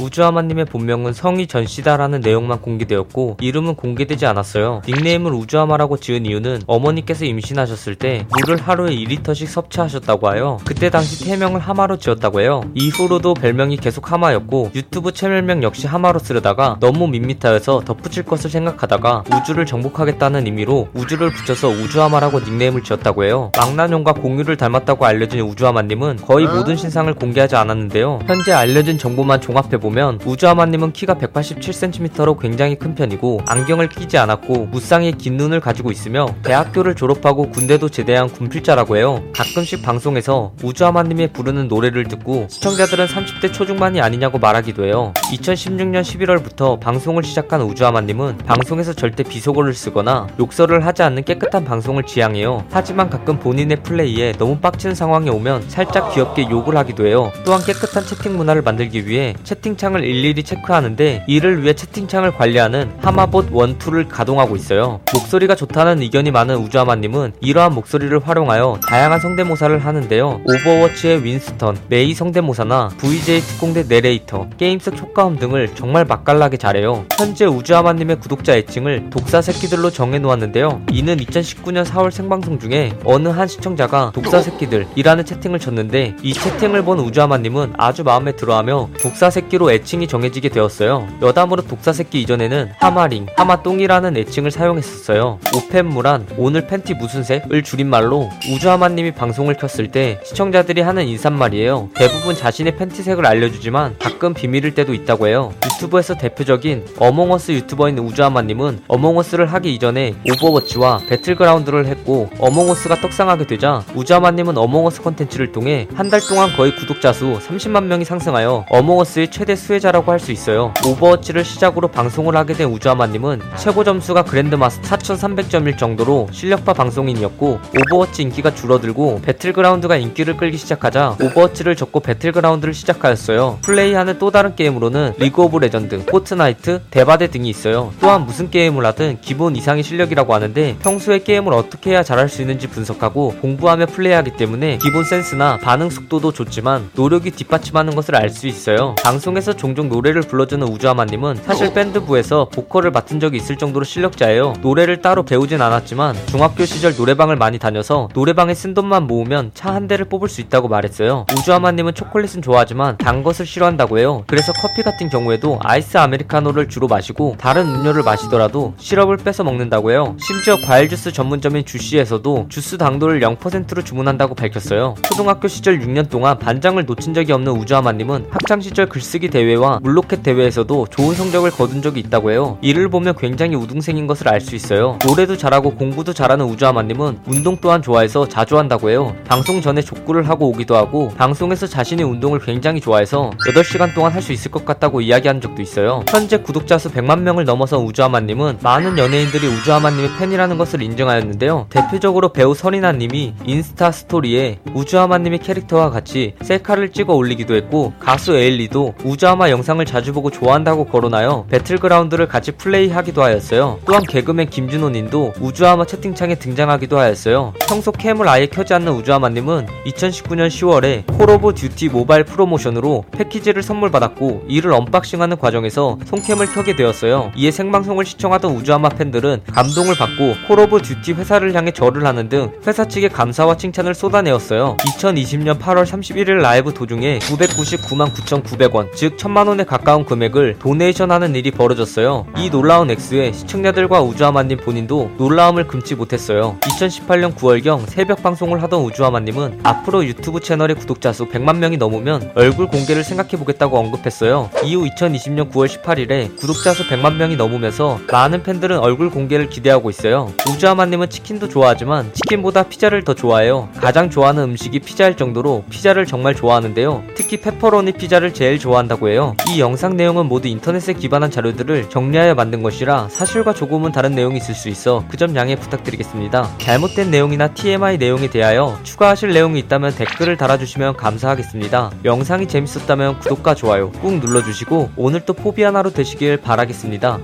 우주하마님의 본명은 성이 전씨다라는 내용만 공개되었고 이름은 공개되지 않았어요. 닉네임을 우주하마라고 지은 이유는 어머니께서 임신하셨을 때 물을 하루에 2리터씩 섭취하셨다고 하여 그때 당시 태명을 하마로 지었다고 해요. 이후로도 별명이 계속 하마였고 유튜브 채널명 역시 하마로 쓰려다가 너무 밋밋하여서 덧붙일 것을 생각하다가 우주를 정복하겠다는 의미로 우주를 붙여서 우주하마라고 닉네임을 지었다고 해요. 망나뇽과 공유를 닮았다고 알려진 우주하마님은 거의 모든 신상을 공개하지 않았는데요. 현재 알려진 정보만 종합해보면 우주하마님은 키가 187cm로 굉장히 큰 편이고 안경을 끼지 않았고 무쌍의 긴 눈을 가지고 있으며 대학교를 졸업하고 군대도 제대한 군필자라고 해요. 가끔씩 방송에서 우주하마님이 부르는 노래를 듣고 시청자들은 30대 초중반이 아니냐고 말하기도 해요. 2016년 11월부터 방송을 시작한 우주하마님은 방송에서 절대 비속어를 쓰거나 욕설을 하지 않는 깨끗한 방송을 지향해요. 하지만 가끔 본인의 플레이에 너무 빡치는 상황이 오면 살짝 귀엽게 욕을 하기도 해요. 또한 깨끗한 채팅 문화를 만들기 위해 채팅 창을 일일이 체크하는데 이를 위해 채팅창을 관리하는 하마봇 one two를 가동하고 있어요. 목소리가 좋다는 의견이 많은 우주하마님은 이러한 목소리를 활용하여 다양한 성대모사를 하는데요. 오버워치의 윈스턴, 메이 성대모사나 VJ 특공대 내레이터, 게임 속 효과음 등을 정말 맛깔나게 잘해요. 현재 우주하마님의 구독자 애칭을 독사 새끼들로 정해놓았는데요. 이는 2019년 4월 생방송 중에 어느 한 시청자가 독사 새끼들이라는 채팅을 쳤는데 이 채팅을 본 우주하마님은 아주 마음에 들어하며 독사 새끼로 애칭이 정해지게 되었어요. 여담으로 독사 새끼 이전에는 하마링, 하마똥이라는 애칭을 사용했었어요. 오팬무란 오늘 팬티 무슨 색을 줄임말로 우주하마님이 방송을 켰을 때 시청자들이 하는 인사말이에요. 대부분 자신의 팬티색을 알려주지만 가끔 비밀일 때도 있다고 해요. 유튜브에서 대표적인 어몽어스 유튜버인 우주하마님은 어몽어스를 하기 이전에 오버워치와 배틀그라운드를 했고 어몽어스가 떡상하게 되자 우주하마님은 어몽어스 컨텐츠를 통해 한 달 동안 거의 구독자 수 30만 명이 상승하여 어몽어스의 최대 수혜자라고 할 수 있어요. 오버워치를 시작으로 방송을 하게 된 우주하마님은 최고 점수가 그랜드마스터 4300점일 정도로 실력파 방송인이었고 오버워치 인기가 줄어들고 배틀그라운드가 인기를 끌기 시작하자 오버워치를 접고 배틀그라운드를 시작하였어요. 플레이하는 또 다른 게임으로는 리그 오브 레전드, 포트나이트, 데바데 등이 있어요. 또한 무슨 게임을 하든 기본 이상의 실력이라고 하는데 평소에 게임을 어떻게 해야 잘할 수 있는지 분석하고 공부하며 플레이하기 때문에 기본 센스나 반응 속도도 좋지만 노력이 뒷받침하는 것을 알 수 있어요. 방송에서 종종 노래를 불러주는 우주하마님은 사실 밴드부에서 보컬을 맡은 적이 있을 정도로 실력자예요. 노래를 따로 배우진 않았지만 중학교 시절 노래방을 많이 다녀서 노래방에 쓴 돈만 모으면 차 한 대를 뽑을 수 있다고 말했어요. 우주하마님은 초콜릿은 좋아하지만 단 것을 싫어한다고 해요. 그래서 커피 같은 경우에도 아이스 아메리카노를 주로 마시고 다른 음료를 마시더라도 시럽을 빼서 먹는다고 해요. 심지어 과일 주스 전문점인 쥬씨에서도 주스 당도를 0%로 주문한다고 밝혔어요. 초등학교 시절 6년 동안 반장을 놓친 적이 없는 우주하마님은 학창 시절 글쓰기 대회와 물로켓 대회에서도 좋은 성적을 거둔 적이 있다고 해요. 이를 보면 굉장히 우등생인 것을 알 수 있어요. 노래도 잘하고 공부도 잘하는 우주하마님은 운동 또한 좋아해서 자주 한다고 해요. 방송 전에 족구를 하고 오기도 하고 방송에서 자신의 운동을 굉장히 좋아해서 8시간 동안 할 수 있을 것 같다고 이야기한 적도 있어요. 현재 구독자 수 100만 명을 넘어선 우주하마님은 많은 연예인들이 우주하마님의 팬이라는 것을 인정하였는데요. 대표적으로 배우 설인아님이 인스타 스토리에 우주하마님의 캐릭터와 같이 셀카를 찍어 올리기도 했고 가수 에일리도 우주 하마 영상을 자주 보고 좋아한다고 거론하여 배틀그라운드를 같이 플레이하기도 하였어요. 또한 개그맨 김준호님도 우주하마 채팅창에 등장하기도 하였어요. 평소 cam을 아예 켜지 않는 우주하마님은 2019년 10월에 Call of Duty Mobile 프로모션으로 패키지를 선물 받았고 이를 unboxing하는 과정에서 손cam을 켜게 되었어요. 이에 생방송을 시청하던 우주하마 팬들은 감동을 받고 Call of Duty 회사를 향해 절을 하는 등 회사 측에 감사와 칭찬을 쏟아내었어요. 2020년 8월 31일 라이브 도중에 999만 9,900원, 즉 1000만원에 가까운 금액을 donation하는 일이 벌어졌어요. 이 놀라운 액수에 시청자들과 우주하마님 본인도 놀라움을 금치 못했어요. 2018년 9월경 새벽 방송을 하던 우주하마님은 앞으로 유튜브 채널의 구독자 수 100만 명이 넘으면 얼굴 공개를 생각해보겠다고 언급했어요. 이후 2020년 9월 18일에 구독자 수 100만 명이 넘으면서 많은 팬들은 얼굴 공개를 기대하고 있어요. 우주하마님은 치킨도 좋아하지만 치킨보다 피자를 더 좋아해요. 가장 좋아하는 음식이 피자일 정도로 피자를 정말 좋아하는데요. 특히 페퍼로니 피자를 제일 좋아한 다고 해요. 이 영상 내용은 모두 인터넷에 기반한 자료들을 정리하여 만든 것이라 사실과 조금은 다른 내용이 있을 수 있어 그 점 양해 부탁드리겠습니다. 잘못된 내용이나 TMI 내용에 대하여 추가하실 내용이 있다면 댓글을 달아주시면 감사하겠습니다. 영상이 재밌었다면 구독과 좋아요 꾹 눌러주시고 오늘도 포비아나로 되시길 바라겠습니다.